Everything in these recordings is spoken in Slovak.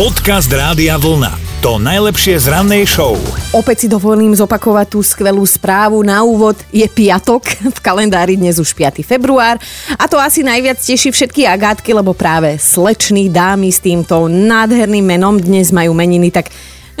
Podcast Rádia Vlna. To najlepšie z rannej show. Opäť si dovolím zopakovať tú skvelú správu. Na úvod je piatok, v kalendári dnes už 5. február. A to asi najviac teší všetky agátky, lebo práve slečný dámy s týmto nádherným menom dnes majú meniny, tak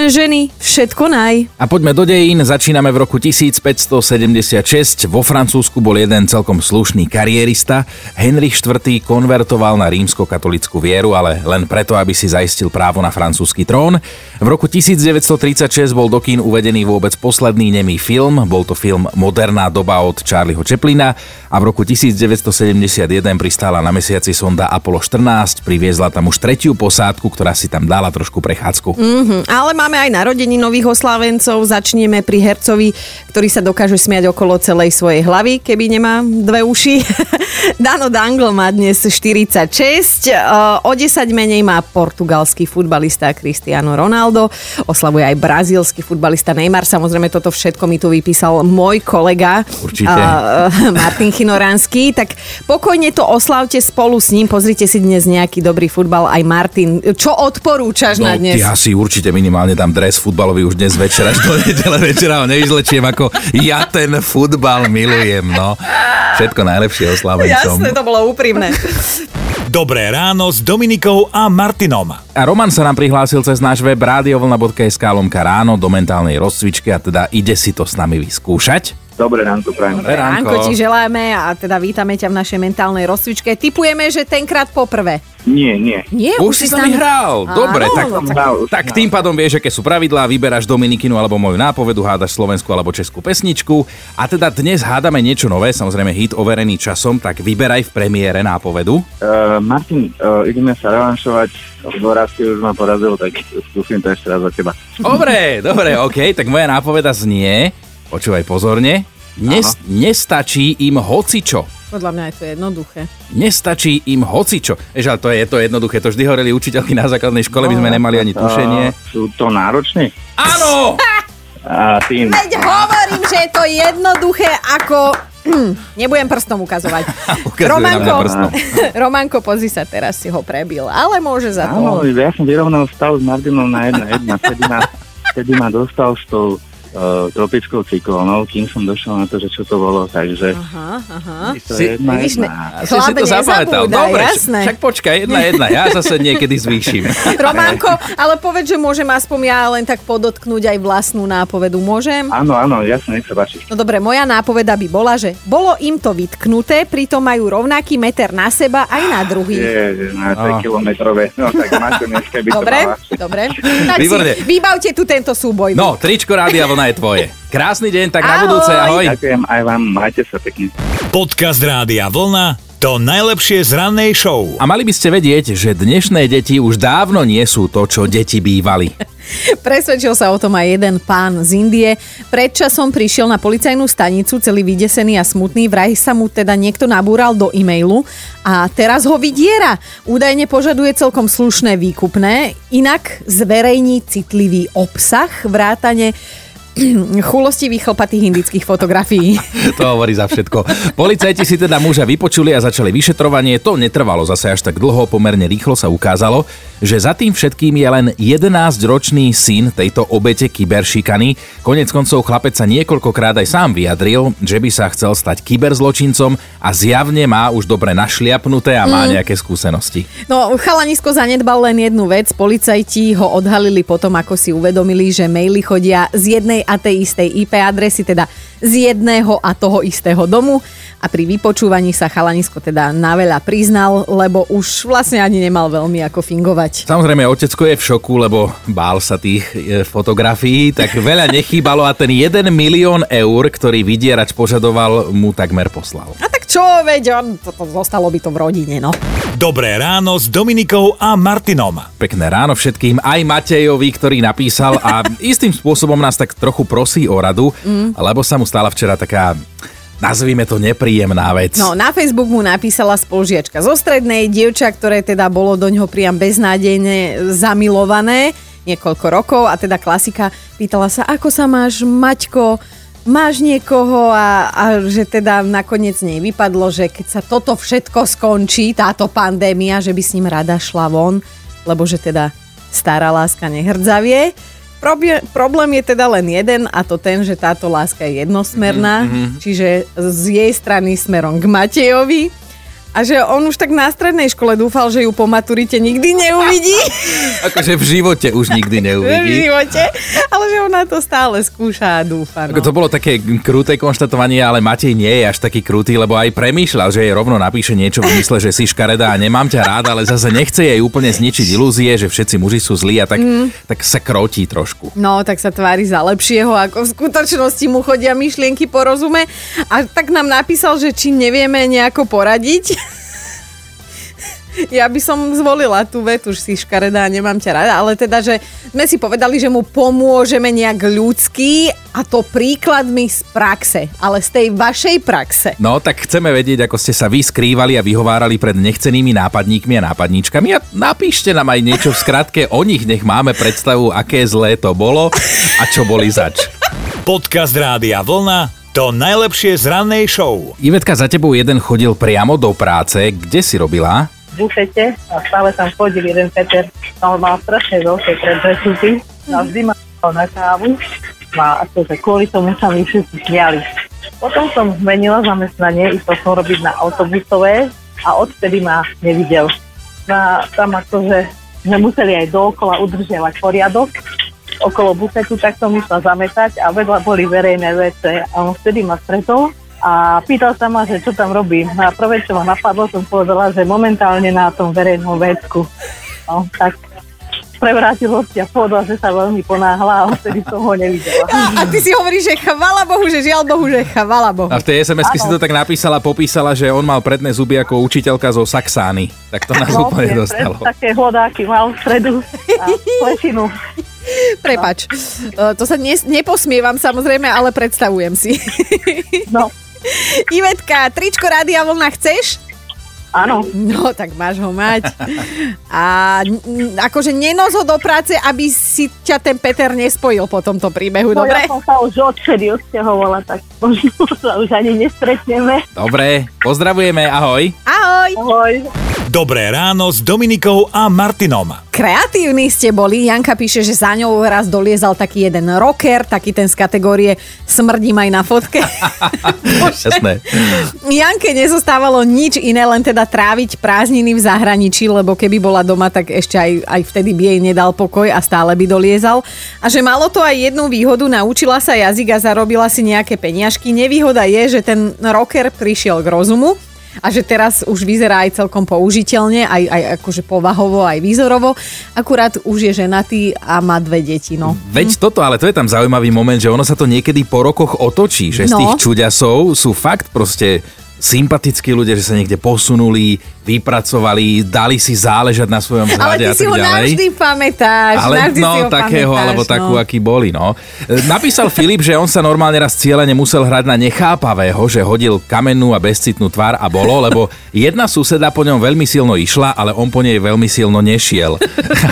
Ženy, všetko naj. A poďme do dejín, začíname v roku 1576. Vo Francúzsku bol jeden celkom slušný karierista. Henrich IV. konvertoval na rímsko-katolickú vieru, ale len preto, aby si zaistil právo na francúzsky trón. V roku 1936 bol do kín uvedený vôbec posledný nemý film. Bol to film Moderná doba od Charlieho Chaplina a v roku 1971 pristála na mesiaci sonda Apollo 14, priviezla tam už tretiu posádku, ktorá si tam dala trošku prechádzku. Mm-hmm, ale máme aj narodení nových oslávencov. Začneme pri hercovi, ktorý sa dokáže smiať okolo celej svojej hlavy, keby nemá dve uši. Dano Dangle má dnes 46, o 10 menej má portugalský futbalista Cristiano Ronaldo, oslavuje aj brazílsky futbalista Neymar. Samozrejme, toto všetko mi tu vypísal môj kolega Určite. Martin Chinoranský. Tak pokojne to oslavte spolu s ním. Pozrite si dnes nejaký dobrý futbal aj Martin. Čo odporúčaš No, na dnes? ja si určite minimálne dám dres futbalový už dnes večer až do nedele večera ho nevyzlečiem ako ja ten futbal milujem, no. Všetko najlepšie oslavencom. Jasné, to bolo úprimné. Dobré ráno s Dominikou a Martinom. A Roman sa nám prihlásil cez náš web radiovlna.sk lomka ráno do mentálnej rozcvičky a teda ide si to s nami vyskúšať. Dobré ránko, prajem. Dobré Ránko ti želáme a teda vítame ťa v našej mentálnej rozcvičke. Typujeme, že tenkrát poprvé. Nie, nie. Nie, Už si s nami hral. Dobre, Áno, tak, no tak- Hral, už tak som tým pádom vieš, aké sú pravidlá, vyberáš Dominikinu alebo moju nápovedu, hádaš slovenskú alebo českú pesničku. A teda dnes hádame niečo nové, samozrejme hit overený časom, tak vyberaj v premiére nápovedu. Uh, Martin, uh, ideme sa revanšovať, lebo raz si už ma porazil, tak skúsim to ešte raz za teba. Dobre, dobre, ok, tak moja nápoveda znie, počúvaj pozorne, Nes, nestačí im hocičo. Podľa mňa je to jednoduché. Nestačí im hocičo. Vieš, ale to je to jednoduché, to vždy hovorili učiteľky na základnej škole, my sme nemali ani tušenie. Sú to náročné? Áno! A tým... Veď hovorím, že je to jednoduché ako... Nebudem prstom ukazovať. Mňa prstom. Romanko, pozri sa, teraz si ho prebil, ale môže za Áno, to. ja som vyrovnal stav s Martinom na jedna jedna. Vtedy ma, vtedy ma dostal s tou uh, tropickou cyklónou, kým som došiel na to, že čo to bolo, takže Aha, aha. to Si- je jedna Vidíš, jedna. Si Chlape, to zapamätal. Dobre, jasné. však počkaj, jedna jedna, ja zase niekedy zvýšim. Romanko, ale povedz, že môžem aspoň ja len tak podotknúť aj vlastnú nápovedu. Môžem? Áno, áno, jasne, nech sa páči. No dobre, moja nápoveda by bola, že bolo im to vytknuté, pritom majú rovnaký meter na seba aj na druhý. Je, na 3 kilometrové. No tak máte dneska by to Dobre, mala. dobre. Tak Výborne. si vybavte tu tento súboj. No, tričko Rádia Vlna je tvoje. Krásny deň, tak na Ahoj. budúce, ahoj. Ďakujem aj vám, majte sa pekne. Podcast Rádia Vlna. To najlepšie z rannej show. A mali by ste vedieť, že dnešné deti už dávno nie sú to, čo deti bývali. Presvedčil sa o tom aj jeden pán z Indie. Pred časom prišiel na policajnú stanicu, celý vydesený a smutný. Vraj sa mu teda niekto nabúral do e-mailu a teraz ho vydiera. Údajne požaduje celkom slušné výkupné, inak zverejní citlivý obsah, vrátane chulostivých chlpatých indických fotografií. To hovorí za všetko. Policajti si teda muža vypočuli a začali vyšetrovanie. To netrvalo zase až tak dlho, pomerne rýchlo sa ukázalo, že za tým všetkým je len 11-ročný syn tejto obete kyberšikany. Konec koncov chlapec sa niekoľkokrát aj sám vyjadril, že by sa chcel stať kyberzločincom a zjavne má už dobre našliapnuté a má nejaké skúsenosti. No, chalanisko zanedbal len jednu vec. Policajti ho odhalili potom, ako si uvedomili, že maily chodia z jednej a tej istej IP adresy, teda z jedného a toho istého domu. A pri vypočúvaní sa chalanisko teda na veľa priznal, lebo už vlastne ani nemal veľmi ako fingovať. Samozrejme, otecko je v šoku, lebo bál sa tých e, fotografií, tak veľa nechýbalo a ten 1 milión eur, ktorý vydierač požadoval, mu takmer poslal. A tak čo, veď, on, to, to, zostalo by to v rodine, no. Dobré ráno s Dominikou a Martinom. Pekné ráno všetkým, aj Matejovi, ktorý napísal a istým spôsobom nás tak trochu prosí o radu, mm. lebo sa mu stala včera taká nazvime to nepríjemná vec. No, na Facebook mu napísala spolužiačka zo strednej, dievča, ktoré teda bolo do ňoho priam beznádejne zamilované niekoľko rokov a teda klasika pýtala sa, ako sa máš, Maťko, máš niekoho a, a že teda nakoniec nej vypadlo, že keď sa toto všetko skončí, táto pandémia, že by s ním rada šla von, lebo že teda stará láska nehrdzavie. Probie- problém je teda len jeden a to ten, že táto láska je jednosmerná, mm-hmm. čiže z jej strany smerom k Matejovi a že on už tak na strednej škole dúfal, že ju po maturite nikdy neuvidí. Akože v živote už nikdy v neuvidí. živote. Ale že ona to stále skúša a dúfa. No. Ako to bolo také kruté konštatovanie, ale Matej nie je až taký krutý, lebo aj premýšľal, že jej rovno napíše niečo v mysle, že si škaredá a nemám ťa rád, ale zase nechce jej úplne zničiť ilúzie, že všetci muži sú zlí a tak, mm. tak sa krotí trošku. No, tak sa tvári za lepšieho, ako v skutočnosti mu chodia myšlienky po rozume. A tak nám napísal, že či nevieme nejako poradiť. Ja by som zvolila tú vetu, že si škaredá, nemám ťa rada, ale teda, že sme si povedali, že mu pomôžeme nejak ľudský a to príkladmi z praxe, ale z tej vašej praxe. No, tak chceme vedieť, ako ste sa vy skrývali a vyhovárali pred nechcenými nápadníkmi a nápadníčkami a napíšte nám aj niečo v skratke o nich, nech máme predstavu, aké zlé to bolo a čo boli zač. Podcast Rádia Vlna to najlepšie z rannej show. Ivetka, za tebou jeden chodil priamo do práce. Kde si robila? Bufete a stále tam chodil jeden Peter, no, mal strašne veľké predresúky a vždy ma na kávu. A akože kvôli tomu sa mi všetci smiali. Potom som zmenila zamestnanie, išla som robiť na autobusové a odtedy ma nevidel. No a tam akože sme museli aj dookola udržiavať poriadok. Okolo bufetu, tak som išla zametať a vedľa boli verejné vece a on vtedy ma stretol a pýtal sa ma, že čo tam robím. No a prvé, čo ma napadlo, som povedala, že momentálne na tom verejnom vecku. No, tak prevrátil hostia, povedal, že sa veľmi ponáhla a vtedy som ho nevidela. A ty si hovoríš, že chvala Bohu, že žiaľ Bohu, že chvala Bohu. A v tej sms si to tak napísala, popísala, že on mal predné zuby ako učiteľka zo Saxány. Tak to nás úplne presne, dostalo. Také hlodáky mal v stredu a plešinu. Prepač, no. to sa ne, neposmievam samozrejme, ale predstavujem si. No, Ivetka, tričko Rádia Vlna chceš? áno. No, tak máš ho mať. A n- akože nenos ho do práce, aby si ťa ten Peter nespojil po tomto príbehu, No, dobre? ja som sa už odtedy odsťahovala, tak možno sa už ani nestretneme. Dobre, pozdravujeme, ahoj. Ahoj! Ahoj. Dobré ráno s Dominikou a Martinom. Kreatívni ste boli. Janka píše, že za ňou raz doliezal taký jeden rocker, taký ten z kategórie smrdím aj na fotke. Jasné. Janke nezostávalo nič iné, len teda tráviť prázdniny v zahraničí, lebo keby bola doma, tak ešte aj, aj vtedy by jej nedal pokoj a stále by doliezal. A že malo to aj jednu výhodu, naučila sa jazyk a zarobila si nejaké peniažky. Nevýhoda je, že ten rocker prišiel k rozumu a že teraz už vyzerá aj celkom použiteľne, aj, aj akože povahovo, aj výzorovo. Akurát už je ženatý a má dve deti, no. Veď toto, ale to je tam zaujímavý moment, že ono sa to niekedy po rokoch otočí, že z No. tých čuďasov sú fakt proste sympatickí ľudia, že sa niekde posunuli, vypracovali, dali si záležať na svojom Ale vzhľade ty a si tak ho ďalej. navždy pamätáš. Ale navždy no, si ho takého, pamätáš, alebo takú, no. aký boli, no. E, Napísal Filip, že on sa normálne raz cieľene musel hrať na nechápavého, že hodil kamennú a bezcitnú tvár a bolo, lebo jedna suseda po ňom veľmi silno išla, ale on po nej veľmi silno nešiel.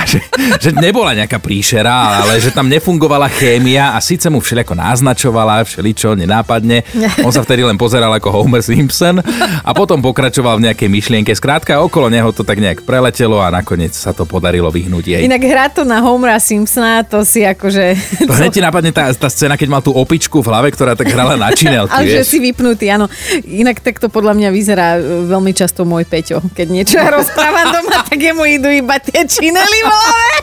Že, že nebola nejaká príšera, ale že tam nefungovala chémia a síce mu všelijako naznačovala, všeličo, nenápadne. On sa vtedy len pozeral ako Homer Simpson a potom pokračoval v nejakej myšlienke. Skrátka, okolo neho to tak nejak preletelo a nakoniec sa to podarilo vyhnúť jej. Inak hrať to na Homera Simpsona, to si akože... To hneď ti napadne tá, tá scéna, keď mal tú opičku v hlave, ktorá tak hrala na činelky, Ale že si vypnutý, áno. Inak takto podľa mňa vyzerá e, veľmi často môj Peťo. Keď niečo rozprávam doma, tak jemu idú iba tie činely v hlave.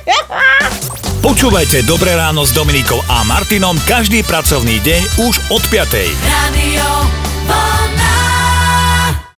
Počúvajte Dobré ráno s Dominikou a Martinom každý pracovný deň už od 5. Radio